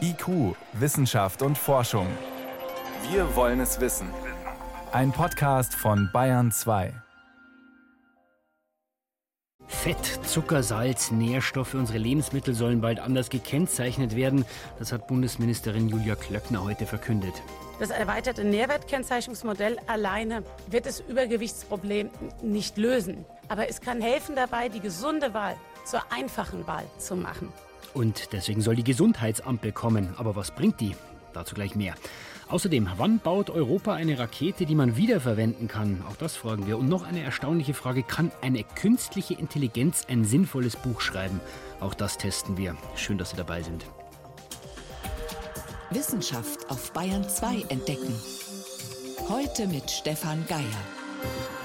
IQ, Wissenschaft und Forschung. Wir wollen es wissen. Ein Podcast von Bayern 2. Fett, Zucker, Salz, Nährstoffe, unsere Lebensmittel sollen bald anders gekennzeichnet werden. Das hat Bundesministerin Julia Klöckner heute verkündet. Das erweiterte Nährwertkennzeichnungsmodell alleine wird das Übergewichtsproblem nicht lösen. Aber es kann helfen dabei, die gesunde Wahl zur einfachen Wahl zu machen. Und deswegen soll die Gesundheitsampel kommen. Aber was bringt die? Dazu gleich mehr. Außerdem, wann baut Europa eine Rakete, die man wiederverwenden kann? Auch das fragen wir. Und noch eine erstaunliche Frage, kann eine künstliche Intelligenz ein sinnvolles Buch schreiben? Auch das testen wir. Schön, dass Sie dabei sind. Wissenschaft auf Bayern 2 entdecken. Heute mit Stefan Geier.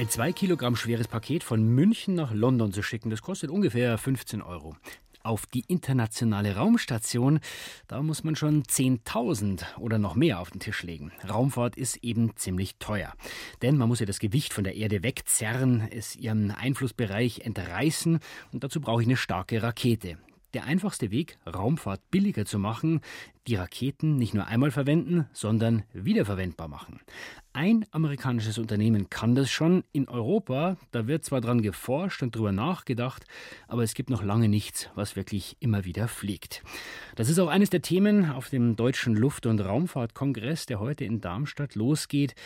Ein zwei Kilogramm schweres Paket von München nach London zu schicken, das kostet ungefähr 15 Euro auf die internationale Raumstation, da muss man schon 10.000 oder noch mehr auf den Tisch legen. Raumfahrt ist eben ziemlich teuer. Denn man muss ja das Gewicht von der Erde wegzerren, es ihren Einflussbereich entreißen und dazu brauche ich eine starke Rakete. Der einfachste Weg, Raumfahrt billiger zu machen, die Raketen nicht nur einmal verwenden, sondern wiederverwendbar machen. Ein amerikanisches Unternehmen kann das schon. In Europa, da wird zwar dran geforscht und drüber nachgedacht, aber es gibt noch lange nichts, was wirklich immer wieder fliegt. Das ist auch eines der Themen auf dem Deutschen Luft- und Raumfahrtkongress, der heute in Darmstadt losgeht.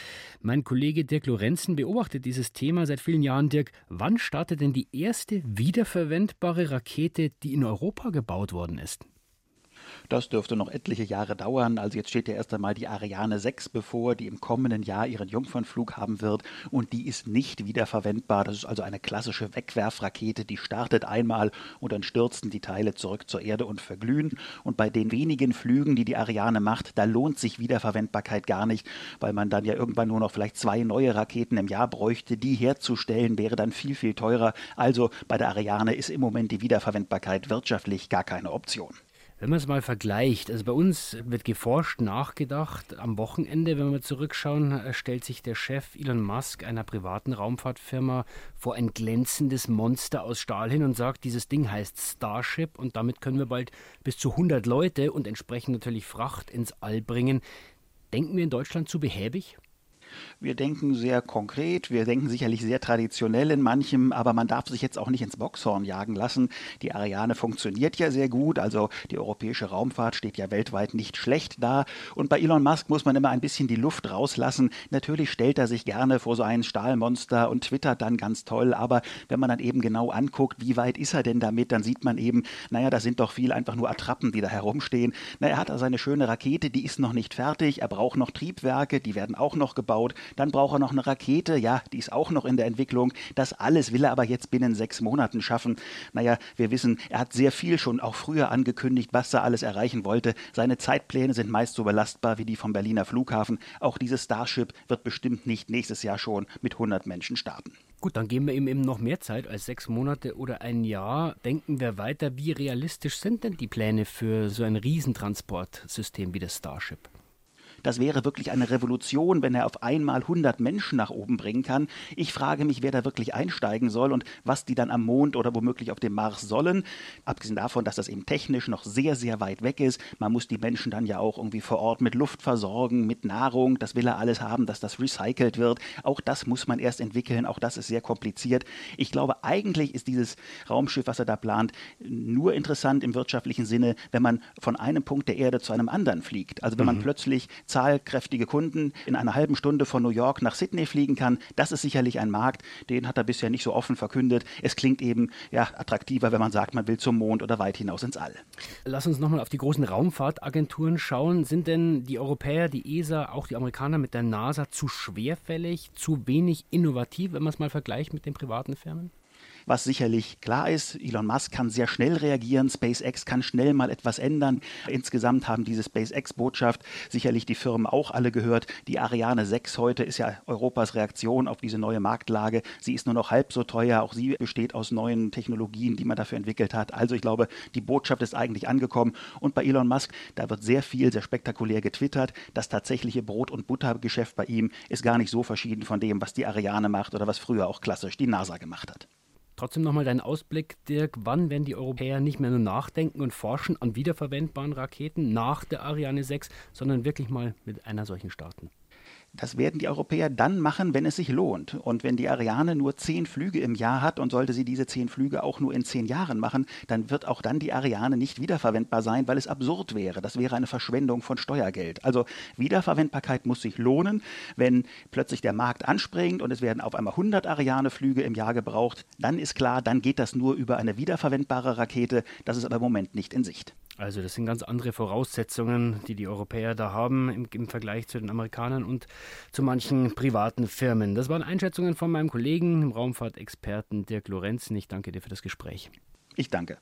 Mein Kollege Dirk Lorenzen beobachtet dieses Thema seit vielen Jahren. Dirk, wann startet denn die erste wiederverwendbare Rakete, die in Europa gebaut worden ist? Das dürfte noch etliche Jahre dauern. Also jetzt steht ja erst einmal die Ariane 6 bevor, die im kommenden Jahr ihren Jungfernflug haben wird und die ist nicht wiederverwendbar. Das ist also eine klassische Wegwerfrakete, die startet einmal und dann stürzen die Teile zurück zur Erde und verglühen. Und bei den wenigen Flügen, die die Ariane macht, da lohnt sich Wiederverwendbarkeit gar nicht, weil man dann ja irgendwann nur noch vielleicht zwei neue Raketen im Jahr bräuchte. Die herzustellen wäre dann viel, viel teurer. Also bei der Ariane ist im Moment die Wiederverwendbarkeit wirtschaftlich gar keine Option. Wenn man es mal vergleicht, also bei uns wird geforscht, nachgedacht. Am Wochenende, wenn wir zurückschauen, äh, stellt sich der Chef Elon Musk einer privaten Raumfahrtfirma vor ein glänzendes Monster aus Stahl hin und sagt, dieses Ding heißt Starship und damit können wir bald bis zu 100 Leute und entsprechend natürlich Fracht ins All bringen. Denken wir in Deutschland zu behäbig? Wir denken sehr konkret, wir denken sicherlich sehr traditionell in manchem, aber man darf sich jetzt auch nicht ins Boxhorn jagen lassen. Die Ariane funktioniert ja sehr gut, also die europäische Raumfahrt steht ja weltweit nicht schlecht da. Und bei Elon Musk muss man immer ein bisschen die Luft rauslassen. Natürlich stellt er sich gerne vor so ein Stahlmonster und twittert dann ganz toll, aber wenn man dann eben genau anguckt, wie weit ist er denn damit, dann sieht man eben, naja, da sind doch viel einfach nur Attrappen, die da herumstehen. Na, er hat also eine schöne Rakete, die ist noch nicht fertig, er braucht noch Triebwerke, die werden auch noch gebaut gebaut. Dann braucht er noch eine Rakete, ja, die ist auch noch in der Entwicklung. Das alles will er aber jetzt binnen sechs Monaten schaffen. Naja, wir wissen, er hat sehr viel schon auch früher angekündigt, was er alles erreichen wollte. Seine Zeitpläne sind meist so belastbar wie die vom Berliner Flughafen. Auch dieses Starship wird bestimmt nicht nächstes Jahr schon mit 100 Menschen starten. Gut, dann geben wir ihm eben noch mehr Zeit als sechs Monate oder ein Jahr. Denken wir weiter, wie realistisch sind denn die Pläne für so ein Riesentransportsystem wie das Starship? Das wäre wirklich eine Revolution, wenn er auf einmal 100 Menschen nach oben bringen kann. Ich frage mich, wer da wirklich einsteigen soll und was die dann am Mond oder womöglich auf dem Mars sollen. Abgesehen davon, dass das eben technisch noch sehr, sehr weit weg ist. Man muss die Menschen dann ja auch irgendwie vor Ort mit Luft versorgen, mit Nahrung. Das will er alles haben, dass das recycelt wird. Auch das muss man erst entwickeln. Auch das ist sehr kompliziert. Ich glaube, eigentlich ist dieses Raumschiff, was er da plant, nur interessant im wirtschaftlichen Sinne, wenn man von einem Punkt der Erde zu einem anderen fliegt. Also wenn man mhm. plötzlich zahlkräftige Kunden in einer halben Stunde von New York nach Sydney fliegen kann. Das ist sicherlich ein Markt, den hat er bisher nicht so offen verkündet. Es klingt eben ja, attraktiver, wenn man sagt, man will zum Mond oder weit hinaus ins All. Lass uns nochmal auf die großen Raumfahrtagenturen schauen. Sind denn die Europäer, die ESA, auch die Amerikaner mit der NASA zu schwerfällig, zu wenig innovativ, wenn man es mal vergleicht mit den privaten Firmen? Was sicherlich klar ist. Elon Musk kann sehr schnell reagieren, SpaceX kann schnell mal etwas ändern. Insgesamt haben diese SpaceX-Botschaft sicherlich die Firmen auch alle gehört. Die Ariane 6 heute ist ja Europas Reaktion auf diese neue Marktlage. Sie ist nur noch halb so teuer. Auch sie besteht aus neuen Technologien, die man dafür entwickelt hat. Also ich glaube, die Botschaft ist eigentlich angekommen. Und bei Elon Musk, da wird sehr viel, sehr spektakulär getwittert. Das tatsächliche Brot- und Buttergeschäft bei ihm ist gar nicht so verschieden von dem, was die Ariane macht oder was früher auch klassisch die NASA gemacht hat. Trotzdem nochmal dein Ausblick, Dirk. Wann werden die Europäer nicht mehr nur nachdenken und forschen an wiederverwendbaren Raketen nach der Ariane 6, sondern wirklich mal mit einer solchen starten? Das werden die Europäer dann machen, wenn es sich lohnt. Und wenn die Ariane nur zehn Flüge im Jahr hat und sollte sie diese zehn Flüge auch nur in zehn Jahren machen, dann wird auch dann die Ariane nicht wiederverwendbar sein, weil es absurd wäre. Das wäre eine Verschwendung von Steuergeld. Also Wiederverwendbarkeit muss sich lohnen. Wenn plötzlich der Markt anspringt und es werden auf einmal 100 Ariane-Flüge im Jahr gebraucht, dann ist klar, dann geht das nur über eine wiederverwendbare Rakete. Das ist aber im Moment nicht in Sicht. Also das sind ganz andere Voraussetzungen, die die Europäer da haben im, im, Vergleich zu den Amerikanern und zu manchen privaten Firmen. Das waren Einschätzungen von meinem Kollegen, dem Raumfahrtexperten Dirk Lorenzen. Ich danke dir für das Gespräch. Ich danke.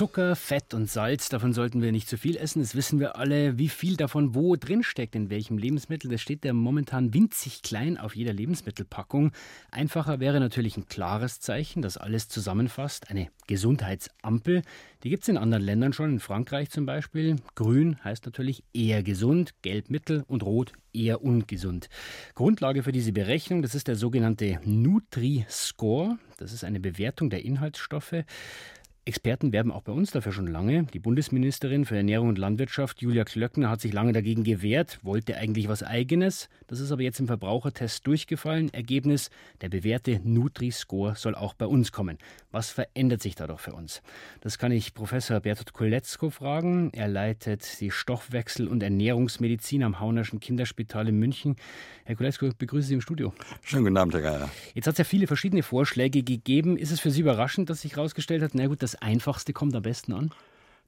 Zucker, Fett und Salz, davon sollten wir nicht zu viel essen. Das wissen wir alle, wie viel davon wo drinsteckt, in welchem Lebensmittel. Das steht ja momentan winzig klein auf jeder Lebensmittelpackung. Einfacher wäre natürlich ein klares Zeichen, das alles zusammenfasst. Eine Gesundheitsampel. Die gibt es in anderen Ländern schon, in Frankreich zum Beispiel. Grün heißt natürlich eher gesund, gelb mittel und rot eher ungesund. Grundlage für diese Berechnung, das ist der sogenannte Nutri-Score. Das ist eine Bewertung der Inhaltsstoffe. Experten werben auch bei uns dafür schon lange. Die Bundesministerin für Ernährung und Landwirtschaft, Julia Klöckner, hat sich lange dagegen gewehrt, wollte eigentlich was Eigenes. Das ist aber jetzt im Verbrauchertest durchgefallen. Ergebnis, der bewährte Nutri-Score soll auch bei uns kommen. Was verändert sich dadurch für uns? Das kann ich Professor Bertolt Koletzko fragen. Er leitet die Stoffwechsel- und Ernährungsmedizin am Haunerschen Kinderspital in München. Herr Koletzko, begrüße Sie im Studio. Schönen guten Abend, Herr Geier. Jetzt hat es ja viele verschiedene Vorschläge gegeben. Ist es für Sie überraschend, dass sich herausgestellt hat, na gut, das Einfachste kommt am besten an?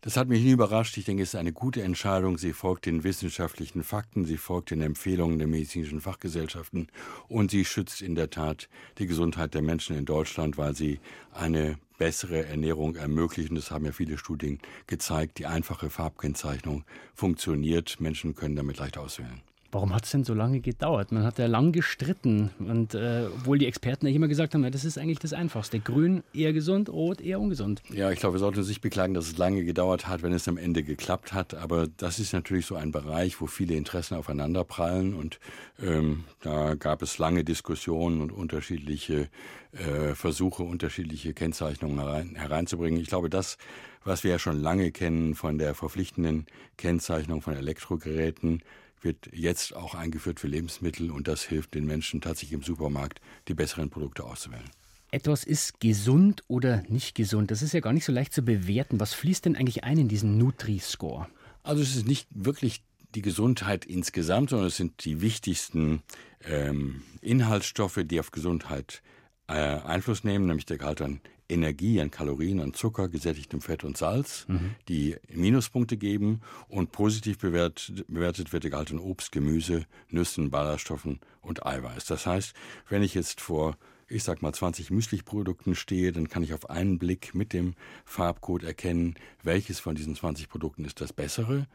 Das hat mich nie überrascht. Ich denke, es ist eine gute Entscheidung. Sie folgt den wissenschaftlichen Fakten, sie folgt den Empfehlungen der medizinischen Fachgesellschaften und sie schützt in der Tat die Gesundheit der Menschen in Deutschland, weil sie eine bessere Ernährung ermöglichen. Das haben ja viele Studien gezeigt. Die einfache Farbkennzeichnung funktioniert. Menschen können damit leicht auswählen. Warum hat es denn so lange gedauert? Man hat ja lang gestritten. Und äh, obwohl die Experten ja immer gesagt haben, na, das ist eigentlich das Einfachste. Grün eher gesund, rot eher ungesund. Ja, ich glaube, wir sollten uns nicht beklagen, dass es lange gedauert hat, wenn es am Ende geklappt hat. Aber das ist natürlich so ein Bereich, wo viele Interessen aufeinanderprallen. Und ähm, da gab es lange Diskussionen und unterschiedliche äh, Versuche, unterschiedliche Kennzeichnungen herein, hereinzubringen. Ich glaube, das, was wir ja schon lange kennen von der verpflichtenden Kennzeichnung von Elektrogeräten, wird jetzt auch eingeführt für Lebensmittel und das hilft den Menschen tatsächlich im Supermarkt, die besseren Produkte auszuwählen. Etwas ist gesund oder nicht gesund. Das ist ja gar nicht so leicht zu bewerten. Was fließt denn eigentlich ein in diesen Nutri-Score? Also es ist nicht wirklich die Gesundheit insgesamt, sondern es sind die wichtigsten ähm, Inhaltsstoffe, die auf Gesundheit äh, Einfluss nehmen, nämlich der Gehalt an Energie, an Kalorien, an Zucker, gesättigtem Fett und Salz, mhm. die Minuspunkte geben und positiv bewertet, bewertet wird der Gehalt an Obst, Gemüse, Nüssen, Ballaststoffen und Eiweiß. Das heißt, wenn ich jetzt vor ich sag mal 20 Müsli-Produkten stehe, dann kann ich auf einen Blick mit dem Farbcode erkennen, welches von diesen 20 Produkten ist das bessere,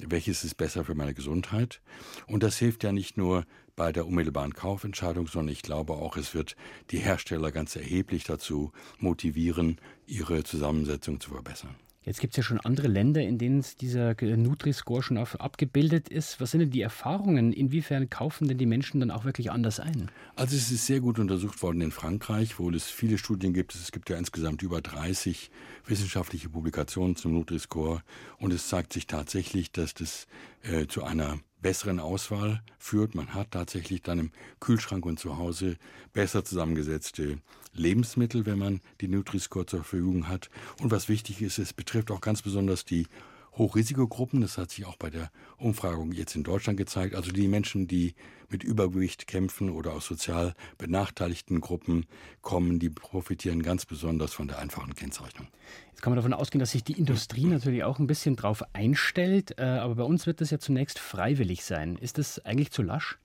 welches ist besser für meine Gesundheit. Und das hilft ja nicht nur bei der unmittelbaren Kaufentscheidung, sondern ich glaube auch, es wird die Hersteller ganz erheblich dazu motivieren, ihre Zusammensetzung zu verbessern. Jetzt gibt es ja schon andere Länder, in denen dieser Nutri-Score schon abgebildet ist. Was sind denn die Erfahrungen? Inwiefern kaufen denn die Menschen dann auch wirklich anders ein? Also es ist sehr gut untersucht worden in Frankreich, wo es viele Studien gibt. Es gibt ja insgesamt über 30 wissenschaftliche Publikationen zum Nutri-Score. Und es zeigt sich tatsächlich, dass das äh, zu einer besseren Auswahl führt. Man hat tatsächlich dann im Kühlschrank und zu Hause besser zusammengesetzte Lebensmittel, wenn man die Nutri-Score zur Verfügung hat. Und was wichtig ist, es betrifft auch ganz besonders die Hochrisikogruppen. Das hat sich auch bei der Umfragung jetzt in Deutschland gezeigt. Also die Menschen, die mit Übergewicht kämpfen oder aus sozial benachteiligten Gruppen kommen, die profitieren ganz besonders von der einfachen Kennzeichnung. Jetzt kann man davon ausgehen, dass sich die Industrie natürlich auch ein bisschen drauf einstellt. Äh, aber bei uns wird das ja zunächst freiwillig sein. Ist das eigentlich zu lasch?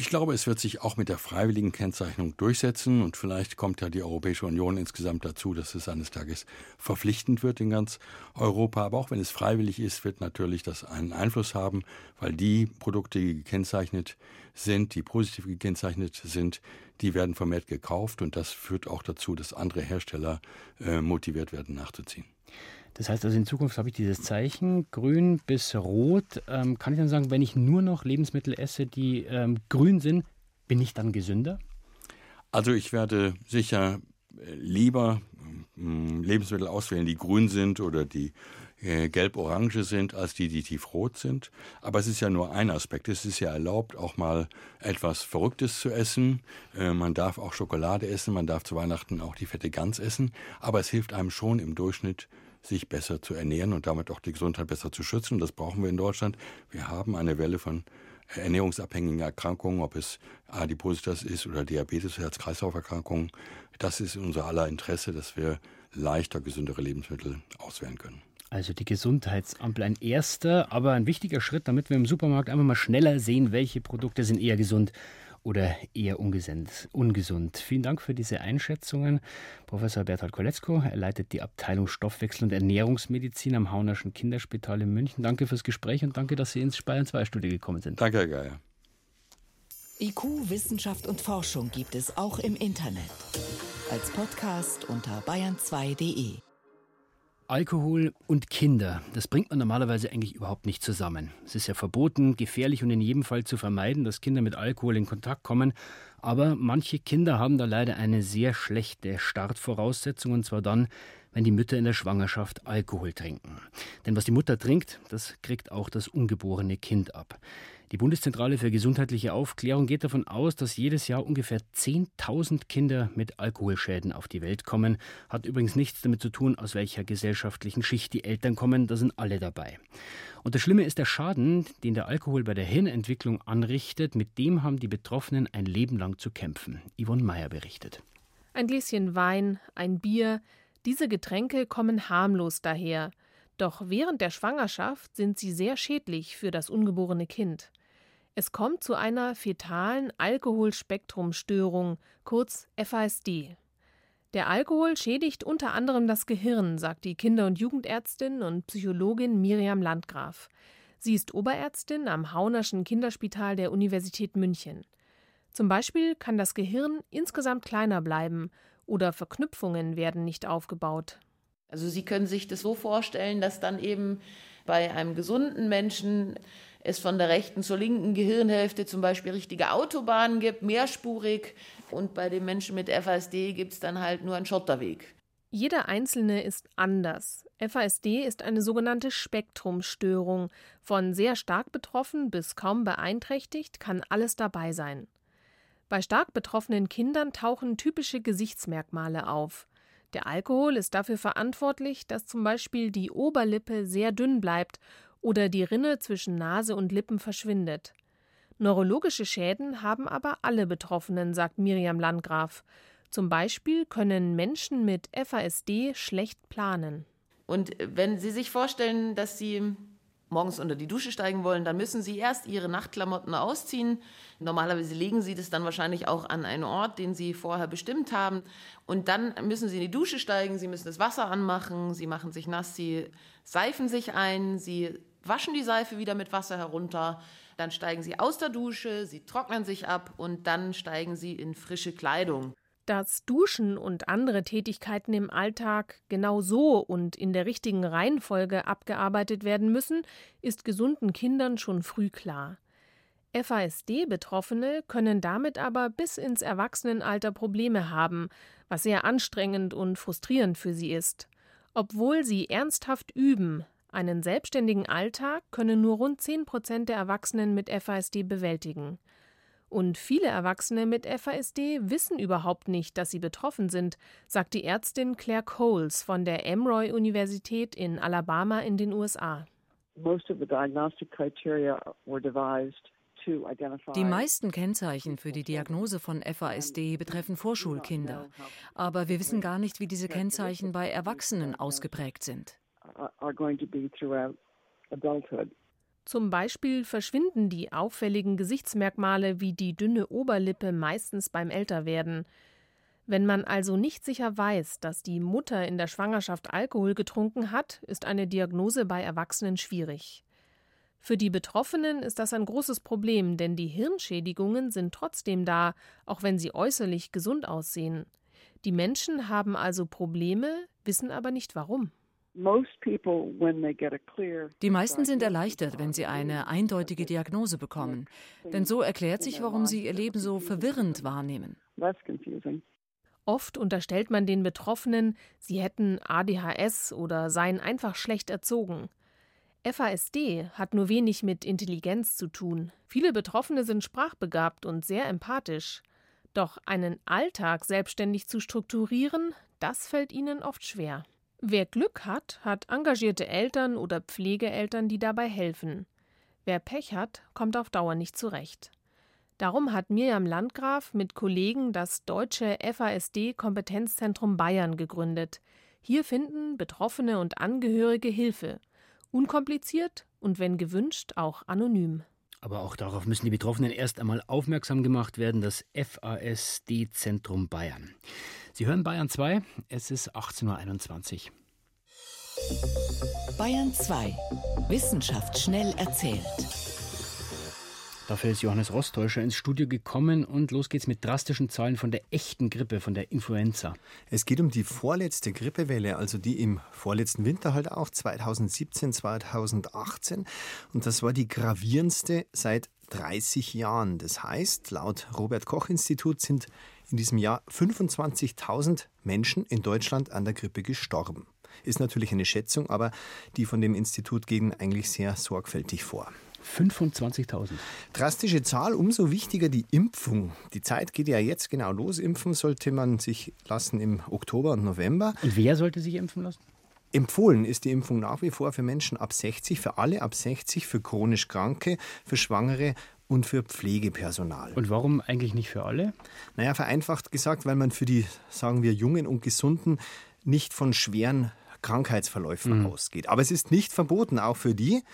Ich glaube, es wird sich auch mit der freiwilligen Kennzeichnung durchsetzen und vielleicht kommt ja die Europäische Union insgesamt dazu, dass es eines Tages verpflichtend wird in ganz Europa. Aber auch wenn es freiwillig ist, wird natürlich das einen Einfluss haben, weil die Produkte, die gekennzeichnet sind, die positiv gekennzeichnet sind, die werden vermehrt gekauft und das führt auch dazu, dass andere Hersteller äh, motiviert werden nachzuziehen. Das heißt also, in Zukunft habe ich dieses Zeichen, grün bis rot. Ähm, kann ich dann sagen, wenn ich nur noch Lebensmittel esse, die ähm, grün sind, bin ich dann gesünder? Also ich werde sicher äh, lieber äh, Lebensmittel auswählen, die grün sind oder die äh, gelb-orange sind, als die, die tiefrot sind. Aber es ist ja nur ein Aspekt. Es ist ja erlaubt, auch mal etwas Verrücktes zu essen. Äh, man darf auch Schokolade essen, man darf zu Weihnachten auch die fette Gans essen. Aber es hilft einem schon im Durchschnitt, sich besser zu ernähren und damit auch die Gesundheit besser zu schützen. Das brauchen wir in Deutschland. Wir haben eine Welle von ernährungsabhängigen Erkrankungen, ob es Adipositas ist oder Diabetes, Herz-Kreislauf-Erkrankungen. Das ist unser aller Interesse, dass wir leichter gesündere Lebensmittel auswählen können. Also die Gesundheitsampel ein erster, aber ein wichtiger Schritt, damit wir im Supermarkt einfach mal schneller sehen, welche Produkte sind eher gesund oder eher ungesund. Vielen Dank für diese Einschätzungen. Professor Bertolt Koletzko, er leitet die Abteilung Stoffwechsel und Ernährungsmedizin am Haunerschen Kinderspital in München. Danke fürs Gespräch und danke, dass Sie ins Bayern 2 Studio gekommen sind. Danke, Herr Geier. IQ, Wissenschaft und Forschung gibt es auch im Internet. Als Podcast unter bayern2.de. Alkohol und Kinder, das bringt man normalerweise eigentlich überhaupt nicht zusammen. Es ist ja verboten, gefährlich und in jedem Fall zu vermeiden, dass Kinder mit Alkohol in Kontakt kommen. Aber manche Kinder haben da leider eine sehr schlechte Startvoraussetzung, und zwar dann, wenn die Mütter in der Schwangerschaft Alkohol trinken. Denn was die Mutter trinkt, das kriegt auch das ungeborene Kind ab. Die Bundeszentrale für gesundheitliche Aufklärung geht davon aus, dass jedes Jahr ungefähr 10.000 Kinder mit Alkoholschäden auf die Welt kommen. Hat übrigens nichts damit zu tun, aus welcher gesellschaftlichen Schicht die Eltern kommen. Da sind alle dabei. Und das Schlimme ist der Schaden, den der Alkohol bei der Hirnentwicklung anrichtet. Mit dem haben die Betroffenen ein Leben lang zu kämpfen. Yvonne Meyer berichtet. Ein Gläschen Wein, ein Bier. Diese Getränke kommen harmlos daher. Doch während der Schwangerschaft sind sie sehr schädlich für das ungeborene Kind. Es kommt zu einer fetalen Alkoholspektrumstörung, kurz FASD. Der Alkohol schädigt unter anderem das Gehirn, sagt die Kinder- und Jugendärztin und Psychologin Miriam Landgraf. Sie ist Oberärztin am Haunerschen Kinderspital der Universität München. Zum Beispiel kann das Gehirn insgesamt kleiner bleiben oder Verknüpfungen werden nicht aufgebaut. Also Sie können sich das so vorstellen, dass dann eben bei einem gesunden Menschen es von der rechten zur linken Gehirnhälfte zum Beispiel richtige Autobahnen gibt, mehrspurig. Und bei den Menschen mit FASD gibt es dann halt nur einen Schotterweg. Jeder Einzelne ist anders. FASD ist eine sogenannte Spektrumstörung. Von sehr stark betroffen bis kaum beeinträchtigt kann alles dabei sein. Bei stark betroffenen Kindern tauchen typische Gesichtsmerkmale auf. Der Alkohol ist dafür verantwortlich, dass zum Beispiel die Oberlippe sehr dünn bleibt oder die Rinne zwischen Nase und Lippen verschwindet. Neurologische Schäden haben aber alle Betroffenen, sagt Miriam Landgraf. Zum Beispiel können Menschen mit FASD schlecht planen. Und wenn Sie sich vorstellen, dass Sie morgens unter die Dusche steigen wollen, dann müssen Sie erst Ihre Nachtklamotten ausziehen. Normalerweise legen Sie das dann wahrscheinlich auch an einen Ort, den Sie vorher bestimmt haben. Und dann müssen Sie in die Dusche steigen, Sie müssen das Wasser anmachen, Sie machen sich nass, Sie seifen sich ein, Sie waschen die Seife wieder mit Wasser herunter, dann steigen sie aus der Dusche, sie trocknen sich ab und dann steigen sie in frische Kleidung. Dass Duschen und andere Tätigkeiten im Alltag genau so und in der richtigen Reihenfolge abgearbeitet werden müssen, ist gesunden Kindern schon früh klar. FASD-Betroffene können damit aber bis ins Erwachsenenalter Probleme haben, was sehr anstrengend und frustrierend für sie ist. Obwohl sie ernsthaft üben, einen selbstständigen Alltag können nur rund 10 Prozent der Erwachsenen mit FASD bewältigen. Und viele Erwachsene mit FASD wissen überhaupt nicht, dass sie betroffen sind, sagt die Ärztin Claire Coles von der Emory Universität in Alabama in den USA. Die meisten Kennzeichen für die Diagnose von FASD betreffen Vorschulkinder. Aber wir wissen gar nicht, wie diese Kennzeichen bei Erwachsenen ausgeprägt sind are going to be throughout adulthood. Zum Beispiel verschwinden die auffälligen Gesichtsmerkmale wie die dünne Oberlippe meistens beim Älterwerden. Wenn man also nicht sicher weiß, dass die Mutter in der Schwangerschaft Alkohol getrunken hat, ist eine Diagnose bei Erwachsenen schwierig. Für die Betroffenen ist das ein großes Problem, denn die Hirnschädigungen sind trotzdem da, auch wenn sie äußerlich gesund aussehen. Die Menschen haben also Probleme, wissen aber nicht warum. Die meisten sind erleichtert, wenn sie eine eindeutige Diagnose bekommen. Denn so erklärt sich, warum sie ihr Leben so verwirrend wahrnehmen. Oft unterstellt man den Betroffenen, sie hätten ADHS oder seien einfach schlecht erzogen. FASD hat nur wenig mit Intelligenz zu tun. Viele Betroffene sind sprachbegabt und sehr empathisch. Doch einen Alltag selbstständig zu strukturieren, das fällt ihnen oft schwer. Wer Glück hat, hat engagierte Eltern oder Pflegeeltern, die dabei helfen. Wer Pech hat, kommt auf Dauer nicht zurecht. Darum hat Mirjam Landgraf mit Kollegen das deutsche FASD-Kompetenzzentrum Bayern gegründet. Hier finden Betroffene und Angehörige Hilfe. Unkompliziert und wenn gewünscht auch anonym. Aber auch darauf müssen die Betroffenen erst einmal aufmerksam gemacht werden, das FASD-Zentrum Bayern. Sie hören Bayern 2, es ist 18.21 Uhr. Bayern 2. Wissenschaft schnell erzählt. Dafür ist Johannes Rostäuscher ins Studio gekommen und los geht's mit drastischen Zahlen von der echten Grippe, von der Influenza. Es geht um die vorletzte Grippewelle, also die im vorletzten Winter halt auch 2017, 2018. Und das war die gravierendste seit 30 Jahren. Das heißt, laut Robert Koch Institut sind in diesem Jahr 25.000 Menschen in Deutschland an der Grippe gestorben. Ist natürlich eine Schätzung, aber die von dem Institut gehen eigentlich sehr sorgfältig vor. 25.000. Drastische Zahl, umso wichtiger die Impfung. Die Zeit geht ja jetzt genau los. Impfen sollte man sich lassen im Oktober und November. Und wer sollte sich impfen lassen? Empfohlen ist die Impfung nach wie vor für Menschen ab 60, für alle ab 60, für chronisch Kranke, für Schwangere und für Pflegepersonal. Und warum eigentlich nicht für alle? Naja, vereinfacht gesagt, weil man für die, sagen wir, Jungen und Gesunden nicht von schweren Krankheitsverläufen mhm. ausgeht. Aber es ist nicht verboten, auch für die.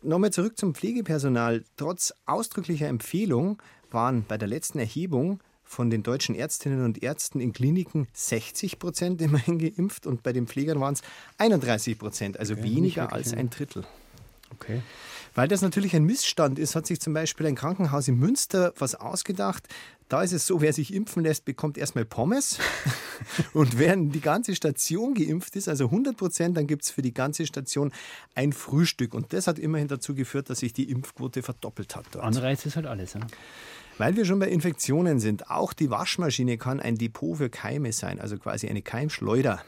Nochmal zurück zum Pflegepersonal. Trotz ausdrücklicher Empfehlung waren bei der letzten Erhebung von den deutschen Ärztinnen und Ärzten in Kliniken 60 Prozent immerhin geimpft und bei den Pflegern waren es 31 Prozent, also okay, weniger als ein Drittel. Okay. Weil das natürlich ein Missstand ist, hat sich zum Beispiel ein Krankenhaus in Münster was ausgedacht. Da ist es so, wer sich impfen lässt, bekommt erstmal Pommes. Und wer die ganze Station geimpft ist, also 100 Prozent, dann gibt es für die ganze Station ein Frühstück. Und das hat immerhin dazu geführt, dass sich die Impfquote verdoppelt hat. Dort. Anreiz ist halt alles. Ja? Weil wir schon bei Infektionen sind, auch die Waschmaschine kann ein Depot für Keime sein, also quasi eine Keimschleuder.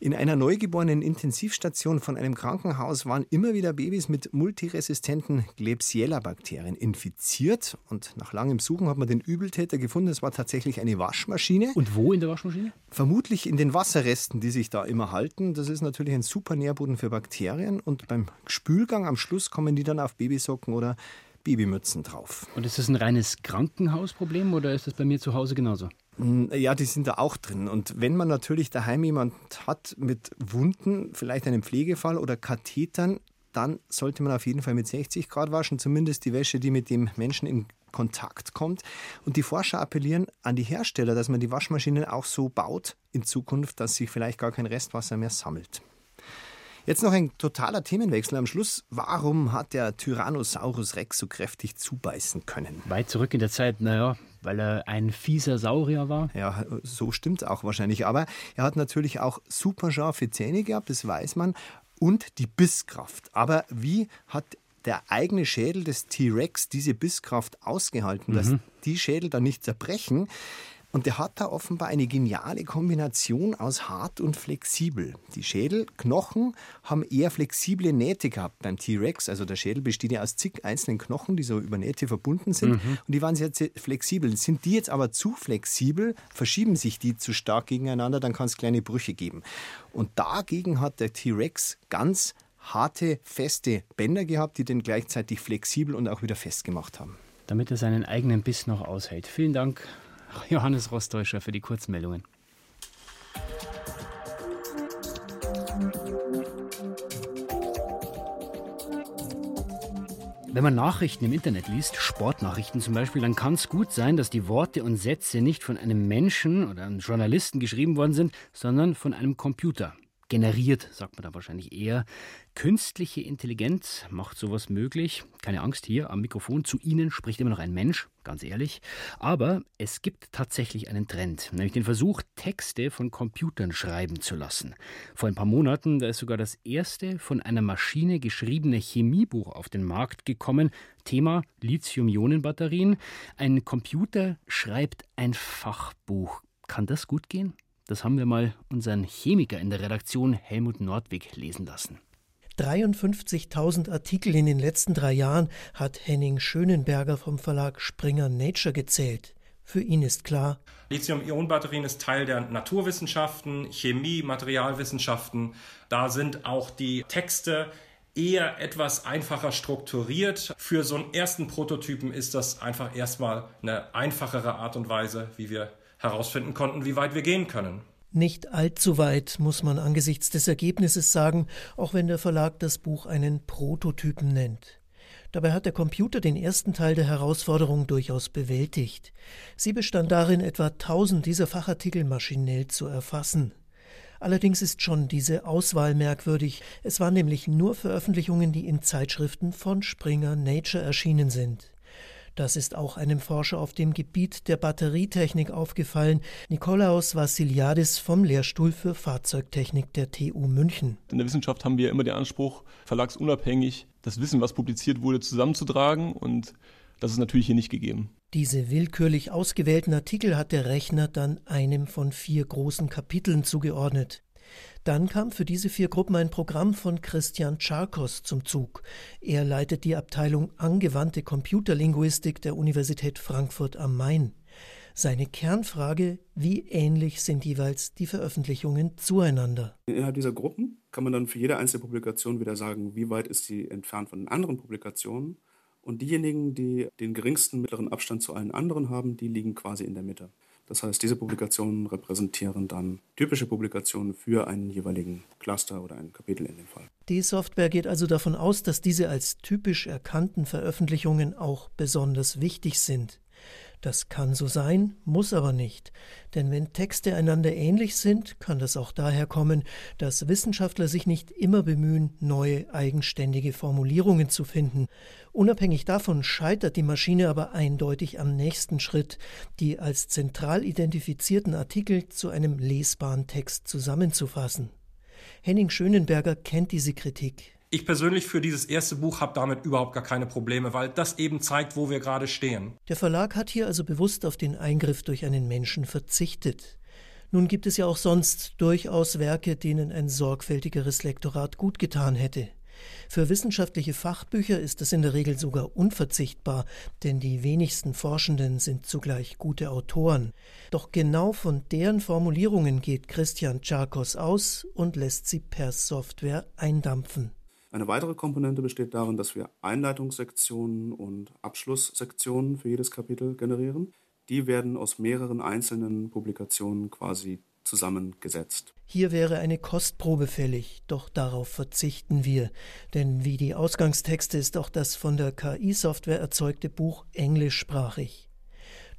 In einer neugeborenen Intensivstation von einem Krankenhaus waren immer wieder Babys mit multiresistenten Klebsiella-Bakterien infiziert. Und nach langem Suchen hat man den Übeltäter gefunden. Es war tatsächlich eine Waschmaschine. Und wo in der Waschmaschine? Vermutlich in den Wasserresten, die sich da immer halten. Das ist natürlich ein super Nährboden für Bakterien. Und beim Spülgang am Schluss kommen die dann auf Babysocken oder Babymützen drauf. Und ist das ein reines Krankenhausproblem oder ist das bei mir zu Hause genauso? Hm, ja, die sind da auch drin. Und wenn man natürlich daheim jemand hat mit Wunden, vielleicht einen Pflegefall oder Kathetern, dann sollte man auf jeden Fall mit 60 Grad waschen, zumindest die Wäsche, die mit dem Menschen in Kontakt kommt. Und die Forscher appellieren an die Hersteller, dass man die Waschmaschinen auch so baut in Zukunft, dass sich vielleicht gar kein Restwasser mehr sammelt. Jetzt noch ein totaler Themenwechsel am Schluss. Warum hat der Tyrannosaurus Rex so kräftig zubeißen können? Weit zurück in der Zeit, naja, weil er ein fieser Saurier war. Ja, so stimmt auch wahrscheinlich. Aber er hat natürlich auch super scharfe Zähne gehabt, das weiß man, und die Bisskraft. Aber wie hat der eigene Schädel des T-Rex diese Bisskraft ausgehalten, mhm. dass die Schädel dann nicht zerbrechen? Und der hat da offenbar eine geniale Kombination aus hart und flexibel. Die Schädelknochen haben eher flexible Nähte gehabt beim T-Rex. Also der Schädel besteht ja aus zig einzelnen Knochen, die so über Nähte verbunden sind. Mhm. Und die waren sehr flexibel. Sind die jetzt aber zu flexibel, verschieben sich die zu stark gegeneinander, dann kann es kleine Brüche geben. Und dagegen hat der T-Rex ganz harte, feste Bänder gehabt, die den gleichzeitig flexibel und auch wieder festgemacht haben. Damit er seinen eigenen Biss noch aushält. Vielen Dank, Johannes Rostäuscher für die Kurzmeldungen. Wenn man Nachrichten im Internet liest, Sportnachrichten zum Beispiel, dann kann es gut sein, dass die Worte und Sätze nicht von einem Menschen oder einem Journalisten geschrieben worden sind, sondern von einem Computer. Generiert, sagt man da wahrscheinlich eher. Künstliche Intelligenz macht sowas möglich. Keine Angst hier am Mikrofon. Zu Ihnen spricht immer noch ein Mensch, ganz ehrlich. Aber es gibt tatsächlich einen Trend, nämlich den Versuch, Texte von Computern schreiben zu lassen. Vor ein paar Monaten, da ist sogar das erste von einer Maschine geschriebene Chemiebuch auf den Markt gekommen. Thema Lithium-Ionen-Batterien. Ein Computer schreibt ein Fachbuch. Kann das gut gehen? Das haben wir mal unseren Chemiker in der Redaktion Helmut Nordwig lesen lassen. 53.000 Artikel in den letzten drei Jahren hat Henning Schönenberger vom Verlag Springer Nature gezählt. Für ihn ist klar, Lithium-Ionen-Batterien ist Teil der Naturwissenschaften, Chemie, Materialwissenschaften. Da sind auch die Texte eher etwas einfacher strukturiert. Für so einen ersten Prototypen ist das einfach erstmal eine einfachere Art und Weise, wie wir herausfinden konnten, wie weit wir gehen können. Nicht allzu weit, muss man angesichts des Ergebnisses sagen, auch wenn der Verlag das Buch einen Prototypen nennt. Dabei hat der Computer den ersten Teil der Herausforderung durchaus bewältigt. Sie bestand darin, etwa tausend dieser Fachartikel maschinell zu erfassen. Allerdings ist schon diese Auswahl merkwürdig. Es waren nämlich nur Veröffentlichungen, die in Zeitschriften von Springer Nature erschienen sind. Das ist auch einem Forscher auf dem Gebiet der Batterietechnik aufgefallen, Nikolaos Vassiliadis vom Lehrstuhl für Fahrzeugtechnik der TU München. In der Wissenschaft haben wir immer den Anspruch, verlagsunabhängig das Wissen, was publiziert wurde, zusammenzutragen und das ist natürlich hier nicht gegeben. Diese willkürlich ausgewählten Artikel hat der Rechner dann einem von vier großen Kapiteln zugeordnet. Dann kam für diese vier Gruppen ein Programm von Christian Charkos zum Zug. Er leitet die Abteilung Angewandte Computerlinguistik der Universität Frankfurt am Main. Seine Kernfrage, wie ähnlich sind jeweils die Veröffentlichungen zueinander? Innerhalb dieser Gruppen kann man dann für jede einzelne Publikation wieder sagen, wie weit ist sie entfernt von den anderen Publikationen. Und diejenigen, die den geringsten mittleren Abstand zu allen anderen haben, die liegen quasi in der Mitte. Das heißt, diese Publikationen repräsentieren dann typische Publikationen für einen jeweiligen Cluster oder ein Kapitel in dem Fall. Die Software geht also davon aus, dass diese als typisch erkannten Veröffentlichungen auch besonders wichtig sind. Das kann so sein, muss aber nicht. Denn wenn Texte einander ähnlich sind, kann das auch daher kommen, dass Wissenschaftler sich nicht immer bemühen, neue, eigenständige Formulierungen zu finden. Unabhängig davon scheitert die Maschine aber eindeutig am nächsten Schritt, die als zentral identifizierten Artikel zu einem lesbaren Text zusammenzufassen. Henning Schönenberger kennt diese Kritik. Ich persönlich für dieses erste Buch habe damit überhaupt gar keine Probleme, weil das eben zeigt, wo wir gerade stehen. Der Verlag hat hier also bewusst auf den Eingriff durch einen Menschen verzichtet. Nun gibt es ja auch sonst durchaus Werke, denen ein sorgfältigeres Lektorat gut getan hätte. Für wissenschaftliche Fachbücher ist das in der Regel sogar unverzichtbar, denn die wenigsten Forschenden sind zugleich gute Autoren. Doch genau von deren Formulierungen geht Christian Charkos aus und lässt sie per Software eindampfen. Eine weitere Komponente besteht darin, dass wir Einleitungssektionen und Abschlusssektionen für jedes Kapitel generieren. Die werden aus mehreren einzelnen Publikationen quasi zusammengesetzt. Hier wäre eine Kostprobe fällig, doch darauf verzichten wir, denn wie die Ausgangstexte ist auch das von der KI-Software erzeugte Buch englischsprachig.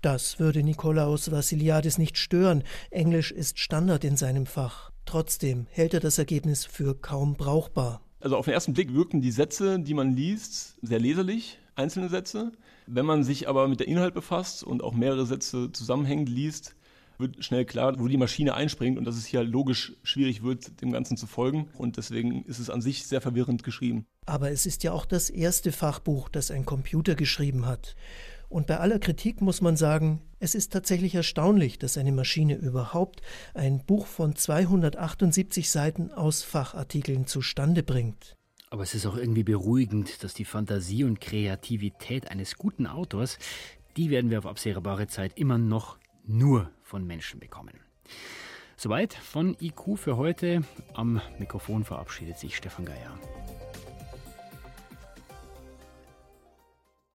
Das würde Nikolaus Vassiliadis nicht stören, Englisch ist Standard in seinem Fach. Trotzdem hält er das Ergebnis für kaum brauchbar. Also auf den ersten Blick wirken die Sätze, die man liest, sehr leserlich, einzelne Sätze. Wenn man sich aber mit der Inhalt befasst und auch mehrere Sätze zusammenhängend liest, wird schnell klar, wo die Maschine einspringt und dass es hier logisch schwierig wird, dem Ganzen zu folgen. Und deswegen ist es an sich sehr verwirrend geschrieben. Aber es ist ja auch das erste Fachbuch, das ein Computer geschrieben hat. Und bei aller Kritik muss man sagen, es ist tatsächlich erstaunlich, dass eine Maschine überhaupt ein Buch von 278 Seiten aus Fachartikeln zustande bringt. Aber es ist auch irgendwie beruhigend, dass die Fantasie und Kreativität eines guten Autors, die werden wir auf absehbare Zeit immer noch nur von Menschen bekommen. Soweit von IQ für heute. Am Mikrofon verabschiedet sich Stefan Geier.